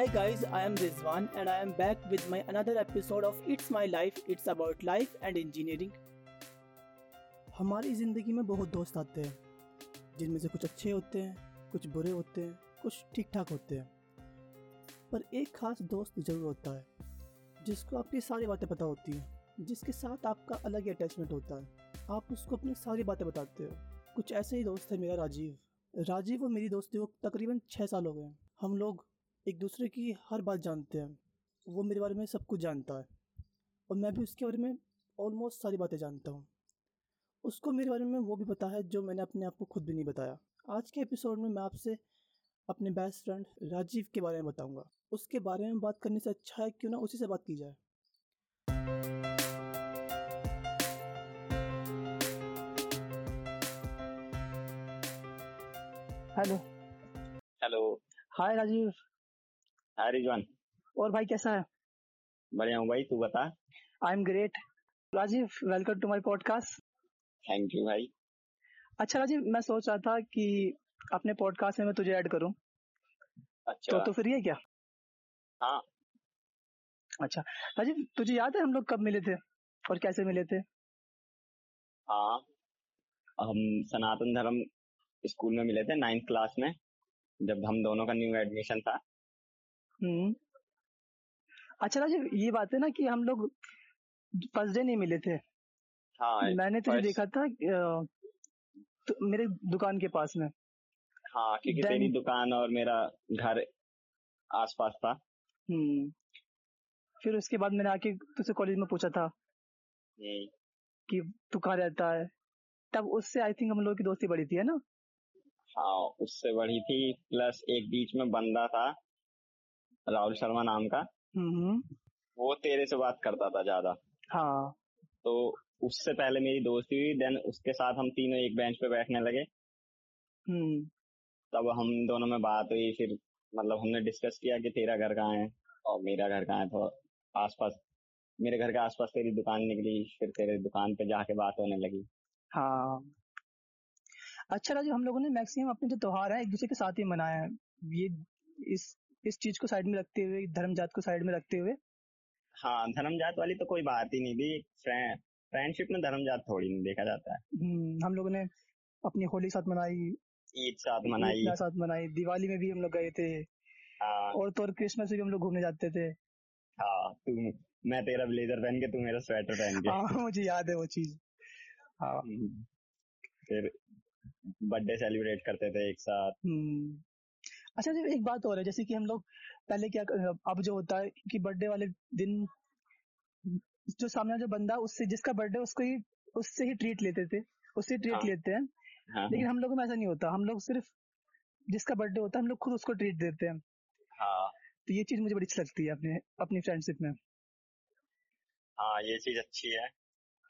Hi guys, I am Rizwan and I am back with my another episode of It's My Life. It's about life and engineering. हमारी ज़िंदगी में बहुत दोस्त आते हैं जिनमें से कुछ अच्छे होते हैं कुछ बुरे होते हैं कुछ ठीक ठाक होते हैं पर एक खास दोस्त ज़रूर होता है जिसको आपकी सारी बातें पता होती हैं जिसके साथ आपका अलग ही अटैचमेंट होता है आप उसको अपनी सारी बातें बताते हो कुछ ऐसे ही दोस्त है मेरा राजीव राजीव और मेरी दोस्ती को तकरीबन छः साल हो गए हम लोग एक दूसरे की हर बात जानते हैं। वो मेरे बारे में सब कुछ जानता है। और मैं भी उसके बारे में ऑलमोस्ट सारी बातें जानता हूँ। उसको मेरे बारे में वो भी पता है जो मैंने अपने आप को खुद भी नहीं बताया। आज के एपिसोड में मैं आपसे अपने बेस्ट फ्रेंड राजीव के बारे में बताऊँगा। उसके बारे में बात करने से अच्छा है क्यों ना उसी से बात की जाए। Hello. Hello. Hi Rajeev. Hi Rizwan और भाई कैसा है? बढ़िया हूँ भाई तू बता। I am great Rajeev welcome to my podcast thank you भाई। अच्छा राजीव मैं सोच रहा था कि अपने पॉडकास्ट में मैं तुझे ऐड करूँ। अच्छा। तो तू फ्री है क्या? हाँ। अच्छा राजीव तुझे याद है हम लोग कब मिले थे और कैसे मिले थे? हाँ। हम सनातन धर्म स्कूल में मिले थे नाइन्थ क्लास में जब हम दोनों का न्यू एडमिशन था। हम्म। अच्छा राजीव ये बात है ना कि हम लोग फ़र्स्ट डे नहीं मिले थे। हाँ मैंने तुझे देखा था अ, तो मेरे दुकान के पास में। हाँ क्योंकि Then- तेरी दुकान और मेरा घर आसपास था। हम्म। फिर उसके बाद मैंने आके तुझसे कॉलेज में पूछा था हम्म, कि तू कहाँ रहता है? तब उससे आई थिंक हम लोग की दोस्ती बढ़ी थी है ना? हाँ उससे बढ़ी थी प्लस एक बीच में बंदा था। राहुल शर्मा नाम का। हम्म। वो तेरे से बात करता था ज़्यादा। हाँ। तो उससे पहले मेरी दोस्ती हुई देन उसके साथ हम तीनों एक बेंच पे बैठने लगे। हम्म। तब हम दोनों में बात हुई फिर मतलब हमने डिस्कस किया कि तेरा घर कहाँ है और मेरा घर कहाँ है। तो आसपास मेरे घर के आसपास तेरी दुकान निकली फिर तेरे दुकान पे जाके बात होने लगी। हाँ। अच्छा राजू हम लोगों ने मैक्सिमम अपने जो त्योहार है एक दूसरे के साथ ही मनाया है। ये इस इस चीज़ को साइड में रखते हुए धर्म जात को साइड में रखते हुए? हाँ धर्म जात वाली तो कोई बात ही नहीं थी। फ्रेंडशिप में धर्म जात थोड़ी नहीं देखा जाता है। हम्म, हम लोगों ने अपनी होली साथ मनाई। ईद साथ मनाई। साथ मनाई। दिवाली में भी हम लोग गए थे। हाँ। और तो और क्रिसमस भी हम लोग घूमने जाते थे। हाँ तू मैं तेरा ब्लेजर पहन के तू मेरा स्वेटर पहन के। हाँ मुझे याद है वो चीज़। हाँ। हम्म। फिर बर्थडे सेलिब्रेट करते थे एक साथ। हम्म। अच्छा जी एक बात और है जैसे कि हम लोग पहले क्या अब जो होता है कि बर्थडे वाले दिन जो सामने जो बंदा उससे जिसका बर्थडे उसको ही उससे ही ट्रीट लेते थे उससे ट्रीट हाँ। लेते हैं। हाँ लेकिन हम लोगों में ऐसा नहीं होता हम लोग सिर्फ़ जिसका बर्थडे होता है हम लोग खुद उसको ट्रीट देते हैं। हाँ। तो ये चीज़ मुझे बड़ी अच्छी लगती है अपने अपनी फ्रेंडशिप में। हाँ ये चीज़ अच्छी है।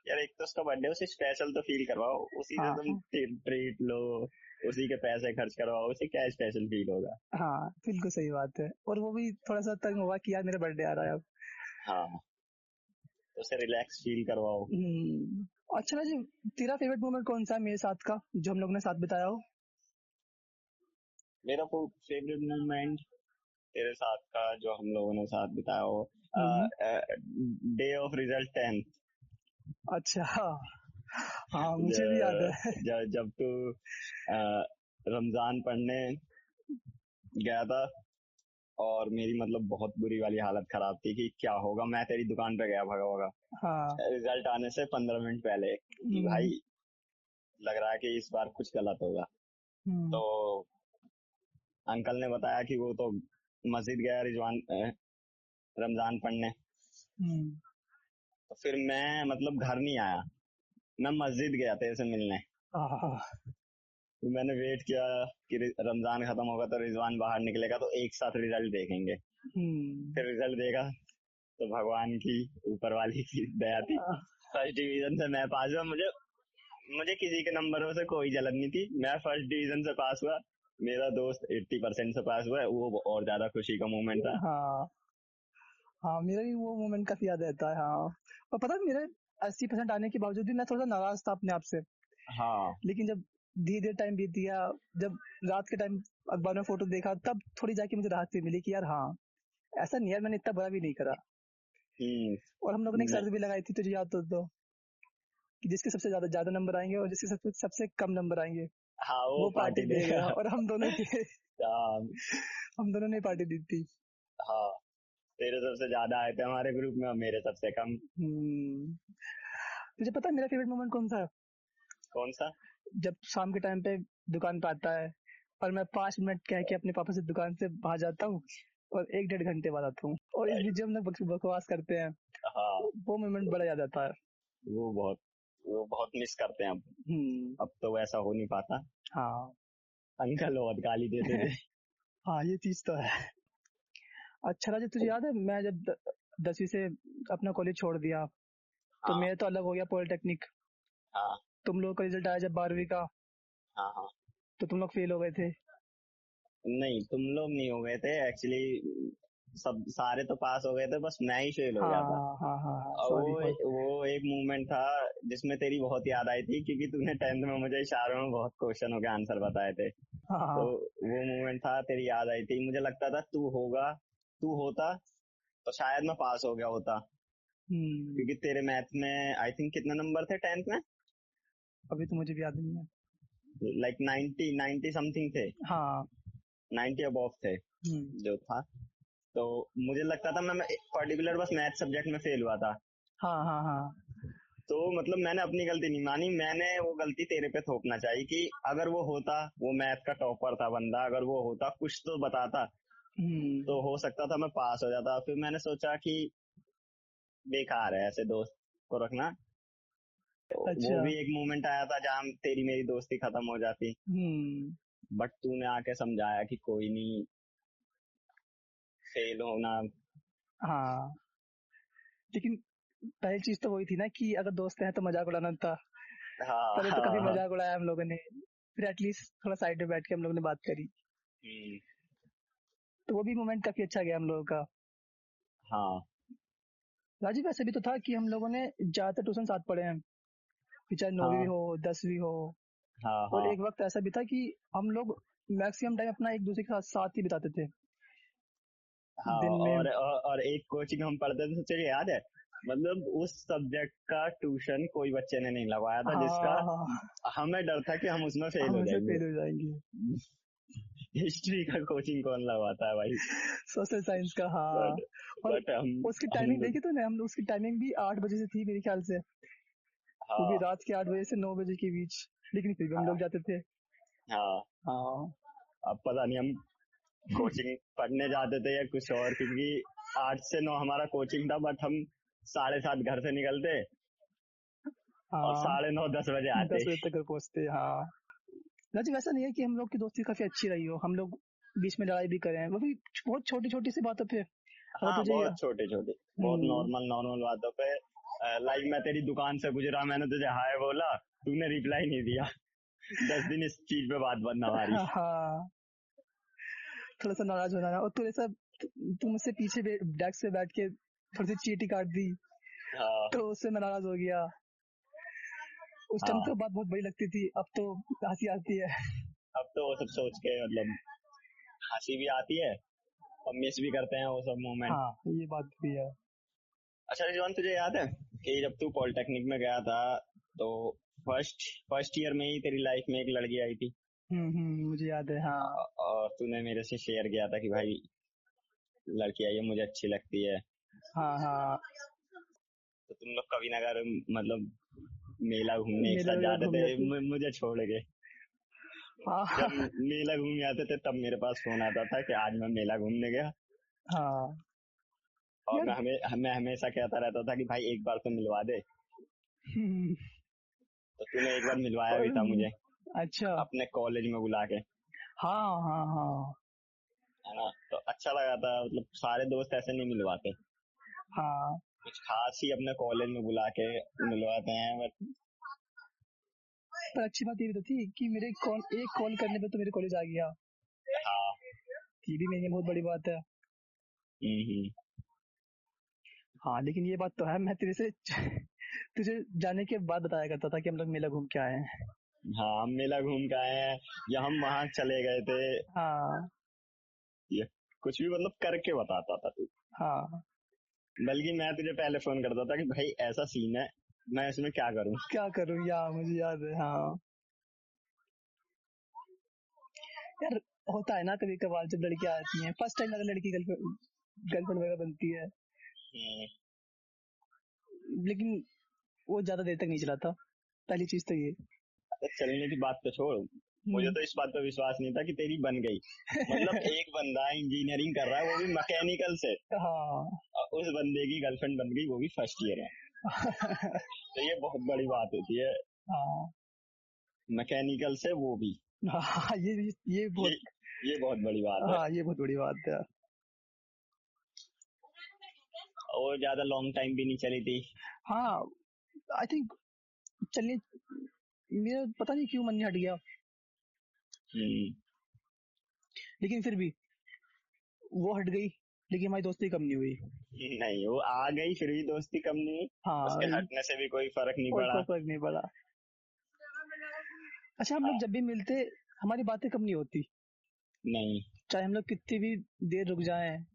यार एक तो उसका बर्थडे उसे स्पेशल तो फील करवाओ। उसी से हाँ। तुम ट्रीट लो उसी के पैसे खर्च करवाओ उसे क्या स्पेशल फील होगा? हाँ बिल्कुल सही बात है। और वो भी थोड़ा सा तंग हुआ कि यार मेरा बर्थडे आ रहा है अब। हाँ। तो उसे रिलैक्स फील करवाओ। हम्म, अच्छा ना जी तेरा फेवरेट मोमेंट कौन सा है मेरे साथ का जो हम लोग ने साथ बिताया हो? मेरा फेवरेट मोमेंट तेरे साथ का जो हम लोगों ने साथ बिताया हो। डे ऑफ़ रिज़ल्ट टेंथ अच्छा। हाँ मुझे भी याद है। जब जब तू रमज़ान पढ़ने गया था और मेरी मतलब बहुत बुरी वाली हालत खराब थी कि क्या होगा मैं तेरी दुकान पे गया भगा भगा। हाँ। रिज़ल्ट आने से पंद्रह मिनट पहले कि हम्म, भाई लग रहा है कि इस बार कुछ गलत होगा। हम्म, तो अंकल ने बताया कि वो तो मस्जिद गया रिजवान रमज़ान पढ़ने। हम्म, तो फिर मैं मतलब घर नहीं आया। मैं मस्जिद गया तेरे से मिलने। तो मैंने वेट किया कि रमज़ान खत्म होगा तो रिजवान बाहर निकलेगा तो एक साथ रिज़ल्ट देखेंगे। हम्म, फिर रिज़ल्ट देखा तो भगवान की ऊपर वाली की दया थी। फ़र्स्ट डिवीज़न से मैं पास हुआ। मुझे मुझे किसी के नंबरों से कोई जलन नहीं थी। मैं फ़र्स्ट डिवीज़न से पास हुआ। मेरा दोस्त 80 परसेंट से पास हुआ है। वो और ज़्यादा खुशी का मोमेंट था। हाँ। हाँ मेरा भी वो मोमेंट काफ़ी याद रहता है हाँ। और पता है मेरे अस्सी परसेंट आने के बावजूद भी मैं थोड़ा सा नाराज़ था अपने आप से। हाँ। लेकिन जब धीरे धीरे टाइम बीत गया जब रात के टाइम अखबार में फ़ोटो देखा तब थोड़ी जाके मुझे राहत मिली कि यार हाँ ऐसा नहीं यार मैंने इतना बड़ा भी नहीं करा। हम्म। और हम लोगों ने एक शर्त भी लगाई थी तुझे याद तो, तो कि जिसके सबसे ज़्यादा ज़्यादा नंबर आएँगे और जिसके सबसे सबसे कम नंबर आएँगे। हाँ वो पार्टी देगा और हम दोनों के हाँ। हम दोनों ने पार्टी दी थी। हाँ। तेरे सबसे ज़्यादा आए थे हमारे ग्रुप में और मेरे सबसे कम। हम्म। तुझे पता है मेरा फेवरेट मोमेंट कौन था कौन सा? जब शाम के टाइम पे दुकान पे आता है और मैं पाँच मिनट कह के अपने पापा से दुकान से बाहर जाता हूँ और एक डेढ़ घंटे बाद आता हूँ और इस बीच हम लोग बकवास करते हैं। हाँ। वो मोमेंट बड़ा याद आता है। वो बहुत वो बहुत मिस करते हैं अब। हम्म, अब तो वैसा हो नहीं पाता। हाँ। अंकल बहुत गाली देते थे। हाँ ये चीज़ तो है। अच्छा राजा तुझे याद है मैं जब द- दसवीं से अपना कॉलेज छोड़ दिया तो हाँ। मैं तो अलग हो गया पॉलिटेक्निक हाँ। तुम लोग का रिज़ल्ट आया जब बारहवीं का। हाँ हाँ। तो तुम लोग फेल हो गए थे। नहीं तुम लोग नहीं हो गए थे एक्चुअली सब सारे तो पास हो गए थे बस मैं ही फेल हो गया था। हाँ हाँ हाँ हाँ और सॉरी वो वो एक मूवमेंट था जिसमें तेरी बहुत याद आई थी क्योंकि तूने टेंथ में मुझे इशारों में बहुत क्वेश्चनों के आंसर बताए थे। हाँ तो वो मूवमेंट था तेरी याद आई थी। मुझे लगता था तू होगा तू होता तो शायद मैं पास हो गया होता। हम्म, क्योंकि तेरे मैथ में आई थिंक कितने नंबर थे टेंथ में? अभी तो मुझे भी याद नहीं है। लाइक नाइन्टी नाइन्टी समथिंग थे। हाँ। नाइन्टी अबव थे। हम्म, जो था। तो मुझे लगता था मैं पर्टिकुलर बस मैथ सब्जेक्ट में फेल हुआ था। हाँ हाँ हाँ। तो मतलब मैंने अपनी गलती नहीं मानी। मैंने वो गलती तेरे पे थोपना चाहिए कि अगर वो होता वो मैथ का टॉपर था बंदा। अगर वो होता कुछ तो बताता। तो हो सकता था मैं पास हो जाता। फिर मैंने सोचा कि बेकार है ऐसे दोस्त को रखना। तो अच्छा। वो भी एक मोमेंट आया था जहाँ तेरी मेरी दोस्ती खत्म हो जाती। हम्म, बट तूने आके समझाया कि कोई नहीं फेल होना हाँ। लेकिन पहली चीज़ तो वही थी ना कि अगर दोस्त हैं तो मज़ाक उड़ाना था। हाँ। पहले तो काफ़ी हाँ, मज़ाक उड़ाया हम लोगों ने। फिर एटलीस्ट थोड़ा साइड में बैठ के हम लोगों ने बात करी। हम्म, तो वो भी मोमेंट काफ़ी अच्छा गया हम लोगों का। हाँ। राजीव ऐसे भी तो था कि हम लोगों ने ज़्यादातर ट्यूशन साथ पढ़े हैं। चाहे नौवीं हाँ। हो दसवीं हो। हाँ और हाँ। एक वक्त ऐसा भी था कि हम लोग मैक्सिमम टाइम अपना एक दूसरे के साथ साथ ही बिताते थे। हाँ दिन में- और और और एक कोचिंग हम पढ़ते थे तुझे याद है? मतलब उस सब्जेक्ट का ट्यूशन कोई बच्चे ने नहीं लगवाया था हाँ, जिसका हाँ, हमें डर था कि हम उसमें फेल हो जाएँगे। फेल हो जाएँगे। हिस्ट्री का कोचिंग कौन लगवाता है भाई। सोशल साइंस का हाँ। बट और बट हम उसकी टाइमिंग देखी तूने? हम उसकी टाइमिंग भी आठ बजे से थी मेरे ख्याल से। हाँ। रात के आठ बजे से नौ बजे के बीच। लेकिन फिर भी हम लोग जाते थे। हाँ। हाँ। अब पता नहीं हम कोचिंग पढ़ने जाते थे या कुछ और क्योंकि आठ से नौ हमारा कोचिंग था बट हम साढ़े सात घर से निकलते। हाँ, और हाँ। साढ़े नौ दस बजे आते। दस बजे तक पहुँचते हाँ। राजीव ऐसा नहीं है कि हम लोग की दोस्ती काफ़ी अच्छी रही हो हम लोग बीच में लड़ाई भी करे हैं वो भी बहुत छोटी छोटी सी बातों पे। हाँ बहुत छोटे छोटे बहुत हम्म। नॉर्मल नॉर्मल बातों पे लाइक मैं तेरी दुकान से गुजरा मैंने तुझे हाय बोला तूने रिप्लाई नहीं दिया। दस दिन इस चीज़ पे बात बंद हमारी हाँ। थोड़ा सा नाराज़ होना और थोड़ा सा तुम मुझसे पीछे डेस्क पे बैठ के थोड़ी सी चीटी काट दी हाँ। तो उससे मैं नाराज़ हो गया। उस टाइम हाँ। तो बात बहुत बड़ी लगती थी अब तो हँसी आती है। अब तो वो सब सोच के मतलब हँसी भी आती है और मिस भी करते हैं वो सब मोमेंट हाँ ये बात भी है। अच्छा रिजवान तुझे याद है कि जब तू पॉलिटेक्निक में गया था तो फ़र्स्ट फ़र्स्ट ईयर में ही तेरी लाइफ में एक लड़की आई थी। हम्म हम्म मुझे याद है हाँ। और तूने मेरे से शेयर किया था कि भाई लड़की आई है मुझे अच्छी लगती है। हाँ हाँ। तो तुम लोग कभी नगर मतलब मेला घूमने एक साथ जाते थे मुझे छोड़ के। हाँ। जब मेला घूमने आते थे तब मेरे पास फ़ोन आता था कि आज मैं मेला घूमने गया। हाँ। और मैं हमें मैं हमेशा कहता रहता था कि भाई एक बार तो मिलवा दे। तो तूने एक बार मिलवाया भी था मुझे अच्छा। अपने कॉलेज में बुला के। हाँ हाँ हाँ। है ना? तो अच्छा लगा था मतलब सारे दोस्त ऐसे नहीं मिलवाते। हाँ। कुछ खास ही अपने कॉलेज में बुला के मिलवाते हैं बट पर अच्छी बात ये भी तो थी कि मेरे कॉल एक कॉल करने पे तो मेरे कॉलेज आ गया। हाँ। ये भी मेरे लिए बहुत बड़ी बात है। हाँ लेकिन ये बात तो है मैं तेरे से तुझे जाने के बाद बताया करता था कि हम लोग मेला घूम के आए हैं। हाँ हम मेला घूम के आए हैं या हम वहाँ चले गए थे। हाँ। ये कुछ भी मतलब करके बताता था तू। हाँ। बल्कि मैं तुझे पहले फ़ोन करता था कि भाई ऐसा सीन है मैं इसमें क्या करूँ? क्या करूँ? या मुझे याद है हाँ। यार होता है ना कभी कभार जब लड़कियाँ आती हैं फ़र्स्ट टाइम अगर लड़की गर्लफ्रेंड गर्लफ्रेंड वगैरह बनती है। हम्म, लेकिन वो ज़्यादा देर तक नहीं चलाता। पहली चीज़ तो ये। चलने की बात तो छोड़। मुझे हम्म, तो इस बात पर विश्वास नहीं था कि तेरी बन गई। मतलब एक बंदा इंजीनियरिंग कर रहा है वो भी मैकेनिकल से। हाँ। उस बंदे की गर्लफ्रेंड बन गई वो भी फ़र्स्ट ईयर में तो ये बहुत बड़ी बात होती है। हाँ। मैकेनिकल से वो भी। हाँ ये ये बहुत ये ये बहुत बड़ी बात हाँ, है हाँ ये बहुत बड़ी बात है। और ज़्यादा लॉन्ग टाइम भी नहीं चली थी। हाँ आई थिंक चलिए मेरा पता नहीं क्यों मन नहीं हट गया। लेकिन फिर भी वो हट गई लेकिन हमारी दोस्ती कम नहीं हुई। नहीं वो आ गई फिर भी दोस्ती कम नहीं हाँ उसके हटने से भी कोई फ़र्क नहीं पड़ा। फ़र्क नहीं पड़ा। अच्छा हम लोग जब भी मिलते हमारी बातें कम नहीं होती। नहीं। चाहे हम लोग कितनी भी देर रुक जाएँ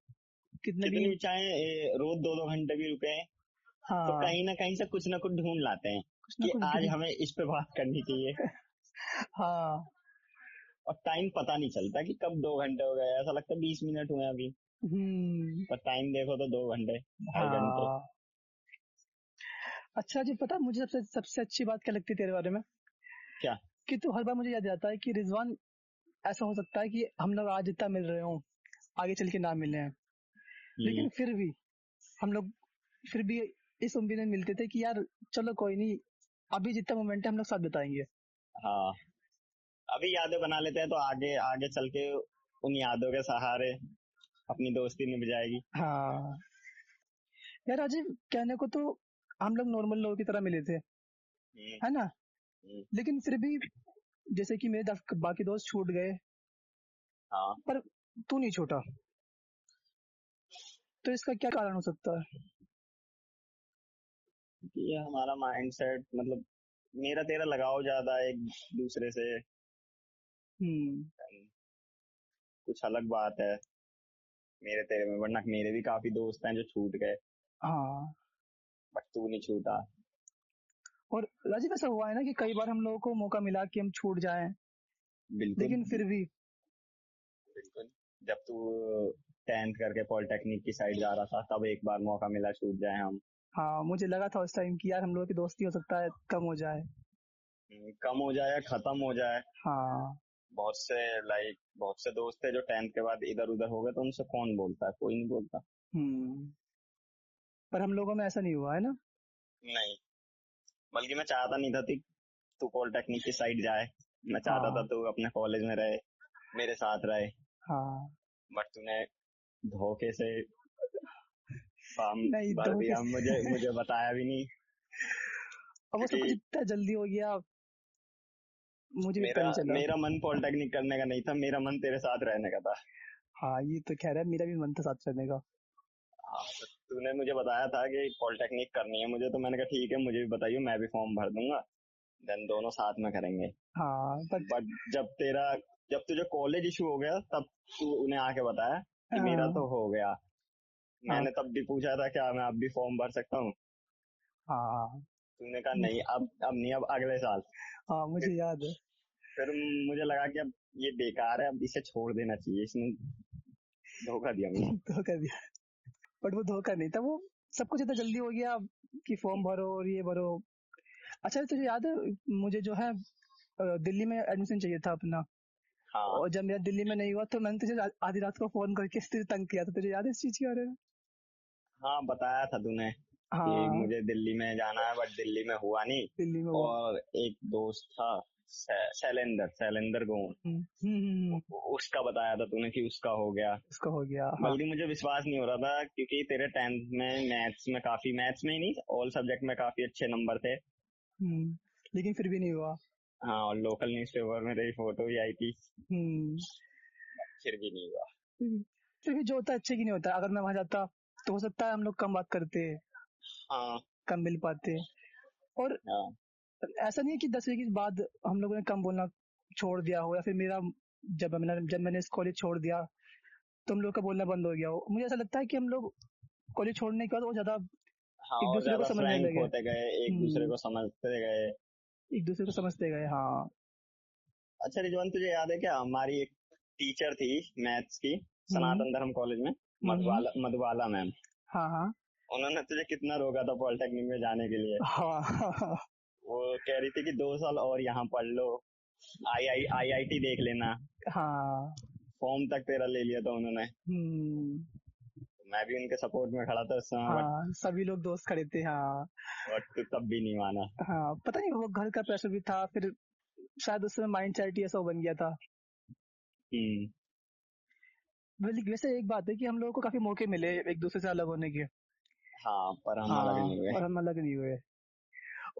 कितने भी भी चाहे रोज दो दो घंटे भी रुके हाँ तो हाँ। कहीं ना कहीं से कुछ ना कुछ ढूंढ लाते हैं कि आज हमें इस पे बात करनी चाहिए। हाँ। और टाइम पता नहीं चलता कि कब दो घंटे हो गए ऐसा लगता है बीस मिनट हुए अभी। हम्म। पर टाइम देखो तो दो घंटे ढाई घंटे। हाँ। अच्छा जी पता मुझे सबसे सबसे अच्छी बात क्या लगती है तेरे बारे में? क्या? कि तू हर बार मुझे याद दिलाता है कि रिजवान ऐसा हो सकता है कि हम लोग आज इतना मिल रहे हो आगे चल के ना मिले हैं। लेकिन हम्म, फिर भी हम लोग फिर भी इस उम्मीद में मिलते थे कि यार चलो कोई नहीं अभी जितना मोमेंट है हम लोग साथ बताएँगे। हाँ। अभी यादें बना लेते हैं तो आगे आगे चल के उन यादों के सहारे अपनी दोस्ती निभ जाएगी हाँ। यार अजय कहने को तो हम लोग नॉर्मल लोगों की तरह मिले थे। हम्म, है ना? हम्म। लेकिन फिर भी जैसे कि मेरे बाकी दोस्त छूट गए। हाँ। तू नहीं छूटा। तो इसका क्या कारण हो सकता है? ये हमारा माइंडसेट मतलब मेरा तेरा लगाव ज़्यादा है एक दूसरे से। हम्म। कुछ अलग बात है। मेरे तेरे में वरना मेरे भी काफ़ी दोस्त हैं जो छूट गए। हाँ। बट तू नहीं छूटा। और राजीव ऐसा हुआ है ना कि कई बार हम लोगों को मौका मिला कि हम छूट जाएँ बिल्कुल। लेकिन फिर भी। बिल्कुल। जब तू टेंथ करके पॉलिटेक्निक की साइड जा रहा था तब एक बार मौका मिला छूट जाए हम। हाँ मुझे लगा था उस टाइम कि यार हम लोगों की दोस्ती हो सकता है कम हो जाए। हम्म, कम हो जाए खत्म हो जाए। हाँ। बहुत से लाइक बहुत से दोस्त थे जो टेंथ के बाद इधर उधर हो गए तो उनसे कौन बोलता है? कोई नहीं बोलता। हम्म। पर हम लोगों में ऐसा नहीं हुआ है ना? नहीं। बल्कि मैं चाहता नहीं था कि तू पॉलिटेक्निक की साइड जाए। मैं चाहता हाँ। था तू अपने कॉलेज में रहे मेरे साथ रहे। हाँ। बट तूने धोखे से नहीं, भर दिया। मुझे मुझे बताया भी नहीं। अब वो सब कुछ इतना जल्दी हो गया। मुझे भी पता मेरा चला। मेरा मन पॉलिटेक्निक करने का नहीं था मेरा मन तेरे साथ रहने का था। हाँ ये तो खैर है मेरा भी मन था साथ रहने का। हाँ, तो तूने मुझे बताया था कि पॉलिटेक्निक करनी है मुझे तो मैंने कहा ठीक है मुझे भी बताइए मैं भी फॉर्म भर दूँगा देन दोनों साथ में करेंगे। हाँ बट बट जब तेरा जब तुझे कॉलेज इशू हो गया तब तू उन्हें आके बताया कि मेरा हाँ। तो हो गया। मैंने तब भी पूछा था क्या मैं अब भी फॉर्म भर सकता हूँ? हाँ। तूने कहा नहीं अब अब नहीं अब अगले साल। हाँ मुझे याद है। फिर मुझे लगा कि अब ये बेकार है अब इसे छोड़ देना चाहिए इसने धोखा दिया मुझे। धोखा दिया। बट वो धोखा नहीं था वो सब कुछ इतना जल्दी हो गया कि फॉर्म भरो और ये भरो। अच्छा तुझे याद है मुझे जो है दिल्ली में एडमिशन चाहिए था अपना। हाँ। और जब मेरा दिल्ली में नहीं हुआ तो मैंने तुझे आधी रात को फ़ोन करके तुझे तंग किया था। तुझे याद है इस चीज़ के बारे में? हाँ बताया था तूने। कि हाँ। मुझे दिल्ली में जाना है बट दिल्ली में हुआ नहीं। दिल्ली में हुआ। और एक दोस्त था शैलेंदर शैलेंद्र गोन हम्म, हम्म, हम्म, उसका बताया था तूने कि उसका हो गया। उसका हो गया हाँ। बल्कि मुझे विश्वास नहीं हो रहा था क्योंकि तेरे टेंथ में मैथ्स में काफ़ी मैथ्स में ही नहीं ऑल सब्जेक्ट में काफ़ी अच्छे नंबर थे। लेकिन फिर भी नहीं हुआ। हाँ और लोकल न्यूज़पेपर में तेरी फ़ोटो भी आई थी। फिर भी नहीं हुआ। फिर भी जो होता अच्छे की नहीं होता। अगर मैं वहाँ जाता तो हो सकता है हम लोग कम बात करते। हाँ कम मिल पाते और हाँ। ऐसा नहीं है कि दसवीं के बाद हम लोगों ने कम बोलना छोड़ दिया हो या फिर मेरा जब मैंने जब मैंने इस कॉलेज छोड़ दिया तुम लोग का बोलना बंद हो गया हो। मुझे ऐसा लगता है कि हम लोग कॉलेज छोड़ने के बाद वो ज़्यादा हाँ एक दूसरे को समझने लगे। गए एक दूसरे हम्म। को समझते गए। एक दूसरे को समझते गए हाँ। अच्छा रिजवान तुझे याद है क्या? हमारी एक टीचर थी मैथ्स की हम्म। सनातन धर्म कॉलेज में हम्म। मधुबाला मधुबाला मैम। हाँ हाँ। उन्होंने तुझे कितना रोका था पॉलिटेक्निक में जाने के लिए? हाँ। वो कह रही थी कि दो साल और यहाँ पढ़ लो। आई आई आई आई टी देख लेना। हाँ। फॉर्म तक तेरा ले लिया था उन्होंने। हम्म। मैं भी उनके सपोर्ट में खड़ा था उस समय हाँ सभी लोग दोस्त खड़े थे हाँ। बट तू तब भी नहीं माना। हाँ पता नहीं वो घर का प्रेशर भी था फिर शायद उस समय माइंड चैरिटी ऐसा बन गया था। हम्म। वैसे एक बात है कि हम लोगों को काफ़ी मौके मिले एक दूसरे से अलग होने के। हाँ पर हम हाँ अलग नहीं हुए। और हम अलग नहीं हुए।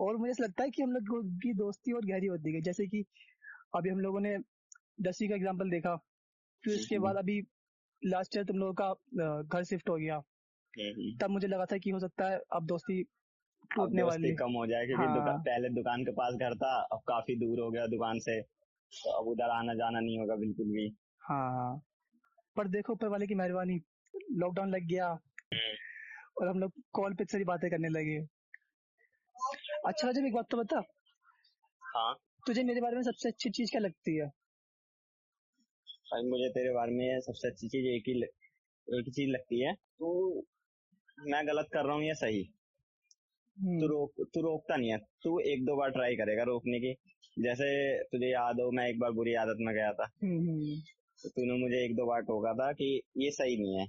और मुझे लगता है कि हम लोग की दोस्ती और गहरी होती गई। जैसे कि अभी हम लोगों ने दसवीं का एग्ज़ाम्पल देखा फिर उसके हम्म। बाद अभी लास्ट ईयर तुम लोगों का घर शिफ्ट हो गया। हम्म तब मुझे लगा था कि हो सकता है अब दोस्ती टूटने वाली कम हो जाए क्योंकि हाँ। दुकान हाँ। पहले दुकान के पास घर था अब काफ़ी दूर हो गया दुकान से। तो अब उधर आना जाना नहीं होगा बिल्कुल भी। हाँ पर देखो ऊपर वाले की मेहरबानी लॉकडाउन लग गया। और हम लोग कॉल पे सारी बातें करने लगे। अच्छा जब एक बात तो बता। हाँ। तुझे मेरे बारे में सबसे अच्छी चीज़ क्या लगती है? भाई मुझे तेरे बारे में सबसे अच्छी चीज़ एक ही एक ही चीज़ लगती है। तू मैं गलत कर रहा हूँ या सही? तू हम्म रोक तू रोकता नहीं है। तू एक दो बार ट्राई करेगा रोकने की। जैसे तुझे याद हो मैं एक बार बुरी आदत में गया था। तो तूने मुझे एक दो बार टोका था कि ये सही नहीं है।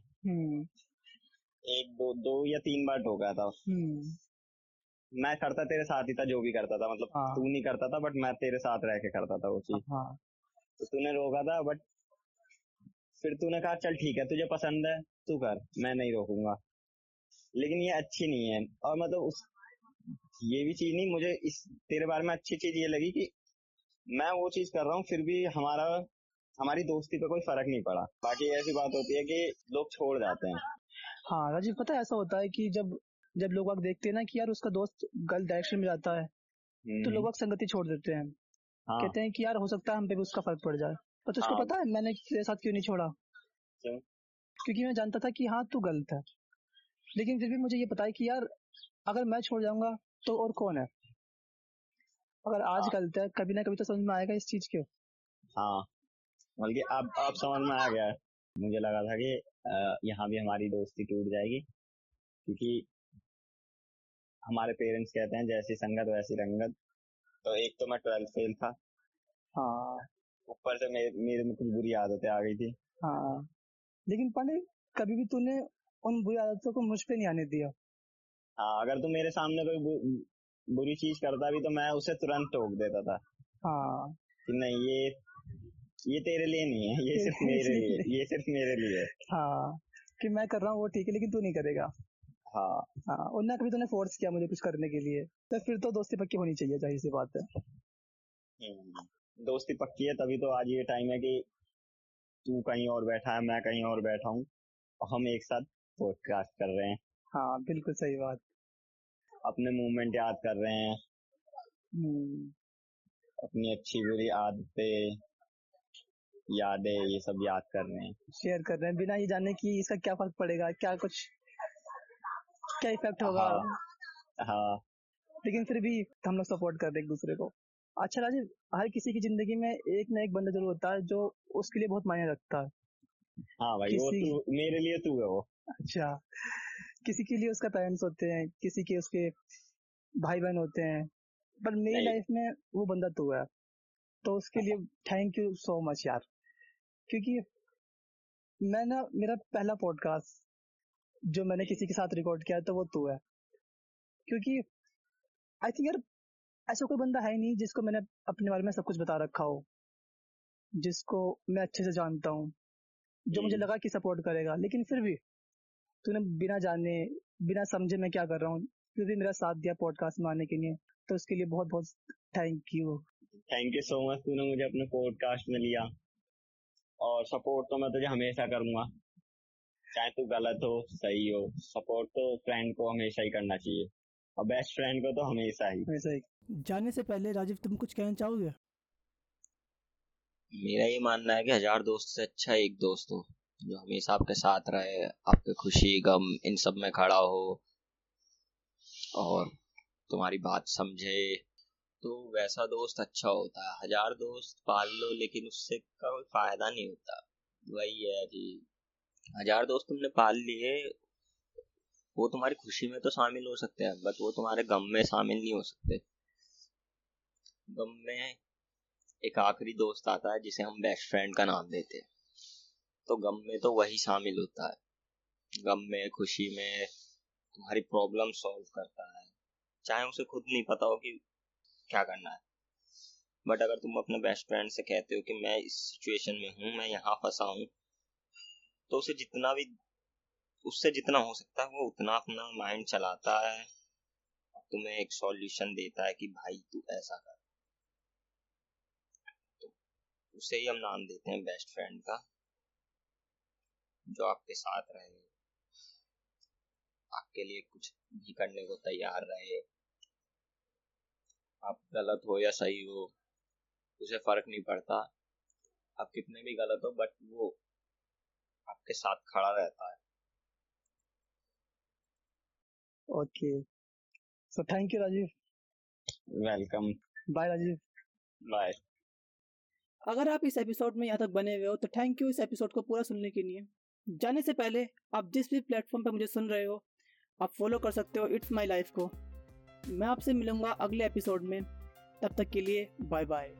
एक दो दो या तीन बार टोका था। हम्म, मैं करता तेरे साथ ही था जो भी करता था मतलब हाँ। तू नहीं करता था बट मैं तेरे साथ रह के करता था वो चीज़। हाँ। तो तूने रोका था बट फिर तूने कहा चल ठीक है तुझे पसंद है तू कर मैं नहीं रोकूँगा। लेकिन ये अच्छी नहीं है। और मतलब उस ये भी चीज़ नहीं मुझे इस तेरे बारे में अच्छी चीज़ ये लगी कि मैं वो चीज़ कर रहा हूँ फिर भी हमारा हमारी दोस्ती पे कोई फ़र्क नहीं पड़ा। बाकी ऐसी बात होती है कि लोग छोड़ जाते हैं। हाँ राजीव पता है ऐसा होता है कि जब जब लोग वाग देखते हैं ना कि यार उसका दोस्त गलत डायरेक्शन में जाता है तो हम्म, लोग वाग संगति छोड़ देते हैं। हाँ। कहते हैं कि यार हो सकता है हम पे भी उसका फ़र्क पड़ जाए। पर तुझको हाँ। पता है मैंने तेरे साथ क्यों नहीं छोड़ा? क्यों क्योंकि मैं जानता था कि हाँ तू गलत है। लेकिन फिर भी मुझे ये पता है कि यार अगर मैं छोड़ जाऊँगा तो और कौन है? अगर आज हाँ। गलत है कभी ना कभी तो समझ में आएगा इस चीज़ के। हाँ। बल्कि अब अब समझ में आ गया है। मुझे लगा था कि यहाँ भी हमारी दोस्ती टूट जाएगी क्योंकि हमारे पेरेंट्स कहते हैं जैसी संगत वैसी रंगत। तो एक तो मैं ट्वेल्थ फेल था। हाँ। ऊपर से मेरे, मेरे में कुछ बुरी आदतें आ गई थी। हाँ। लेकिन पांडे कभी भी तूने उन बुरी आदतों को मुझ पे नहीं आने दिया। हाँ अगर तू मेरे सामने कोई बु, बुरी चीज़ करता भी तो मैं उसे तुरंत टोक देता था। हाँ। कि नहीं ये ये तेरे लिए नहीं है ये सिर्फ़ मेरे लिए ये सिर्फ़ मेरे लिए हाँ। कि मैं कर रहा हूँ वो ठीक है लेकिन तू नहीं करेगा। हाँ। हाँ और ना कभी तूने फोर्स किया मुझे कुछ करने के लिए तो फिर तो दोस्ती पक्की होनी चाहिए ज़ाहिर सी बात है। हम्म, दोस्ती पक्की है तभी तो आज ये टाइम है कि तू कहीं और बैठा है मैं कहीं और बैठा हूँ और हम एक साथ पॉडकास्ट कर रहे हैं। हाँ बिल्कुल सही बात। अपने मूवमेंट याद कर रहे हैं। हम्म, अपनी अच्छी बुरी आदतें। यादें ये सब याद कर रहे हैं। शेयर कर रहे हैं। बिना ये जाने कि इसका क्या फ़र्क पड़ेगा क्या कुछ क्या इफ़ेक्ट होगा। हाँ हाँ। लेकिन फिर भी हम लोग सपोर्ट कर रहे हैं एक दूसरे को। अच्छा राजीव हर किसी की ज़िंदगी में एक ना एक बंदा ज़रूर होता है जो उसके लिए बहुत मायने रखता है। हाँ भाई वो किसी- तू मेरे लिए तू है वो। अच्छा किसी के लिए उसका पेरेंट्स होते हैं किसी के उसके भाई बहन होते हैं पर मेरी लाइफ में वो बंदा तू है। तो उसके लिए थैंक यू सो मच यार। क्योंकि मैं ना मेरा पहला पॉडकास्ट जो मैंने किसी के साथ रिकॉर्ड किया तो वो तू है। क्योंकि आई थिंक यार ऐसा कोई बंदा है ही नहीं जिसको मैंने अपने बारे में सब कुछ बता रखा हो जिसको मैं अच्छे से जानता हूँ जो मुझे। लगा कि सपोर्ट करेगा लेकिन फिर भी तूने बिना जाने बिना समझे मैं क्या कर रहा हूँ फिर भी मेरा साथ दिया पॉडकास्ट में आने के लिए तो उसके लिए बहुत बहुत thank you thank you so much तूने मुझे अपने पॉडकास्ट में लिया। और सपोर्ट तो मैं तुझे हमेशा करूँगा। चाहे तू गलत हो सही हो सपोर्ट तो फ्रेंड को हमेशा ही करना चाहिए। और बेस्ट फ्रेंड को तो हमेशा ही। ही। जाने से पहले राजीव तुम कुछ कहना चाहोगे? मेरा ये मानना है कि हज़ार दोस्त से अच्छा एक दोस्त हो जो हमेशा आपके साथ रहे आपके खुशी गम इन सब में खड़ा हो और तुम्हारी बात समझे तो वैसा दोस्त अच्छा होता है। हज़ार दोस्त पाल लो, लेकिन उससे कोई फ़ायदा नहीं होता। वही है जी। हज़ार दोस्त तुमने पाल लिए, वो तुम्हारी खुशी में तो शामिल हो सकते हैं बट वो तुम्हारे गम में शामिल नहीं हो सकते। गम में एक आखिरी दोस्त आता है, जिसे हम बेस्ट फ्रेंड का नाम देते हैं। तो गम में तो वही शामिल होता है। गम में, खुशी में, तुम्हारी प्रॉब्लम सॉल्व करता है। चाहे उसे खुद नहीं पता हो कि क्या करना है? बट अगर तुम अपने बेस्ट फ्रेंड से कहते हो कि मैं इस सिचुएशन में हूँ, मैं यहाँ फंसा हूँ तो उसे जितना भी, उससे जितना हो सकता है वो उतना अपना माइंड चलाता है तुम्हें एक सॉल्यूशन देता है कि भाई तू ऐसा कर। तो उसे ही हम नाम देते हैं बेस्ट फ्रेंड का, जो आपके साथ रहे, आपके लिए कुछ भी करने को तैयार रहे आप गलत हो या सही हो उसे फ़र्क नहीं पड़ता। आप कितने भी गलत हो बट वो आपके साथ खड़ा रहता है। Okay so thank you Rajeev welcome bye Rajeev bye अगर आप इस एपिसोड में यहाँ तक बने हुए हो तो थैंक यू इस एपिसोड को पूरा सुनने के लिए। जाने से पहले आप जिस भी प्लेटफॉर्म पर मुझे सुन रहे हो आप फॉलो कर सकते हो इट्स माई लाइफ को। मैं आपसे मिलूँगा अगले एपिसोड में। तब तक के लिए बाय बाय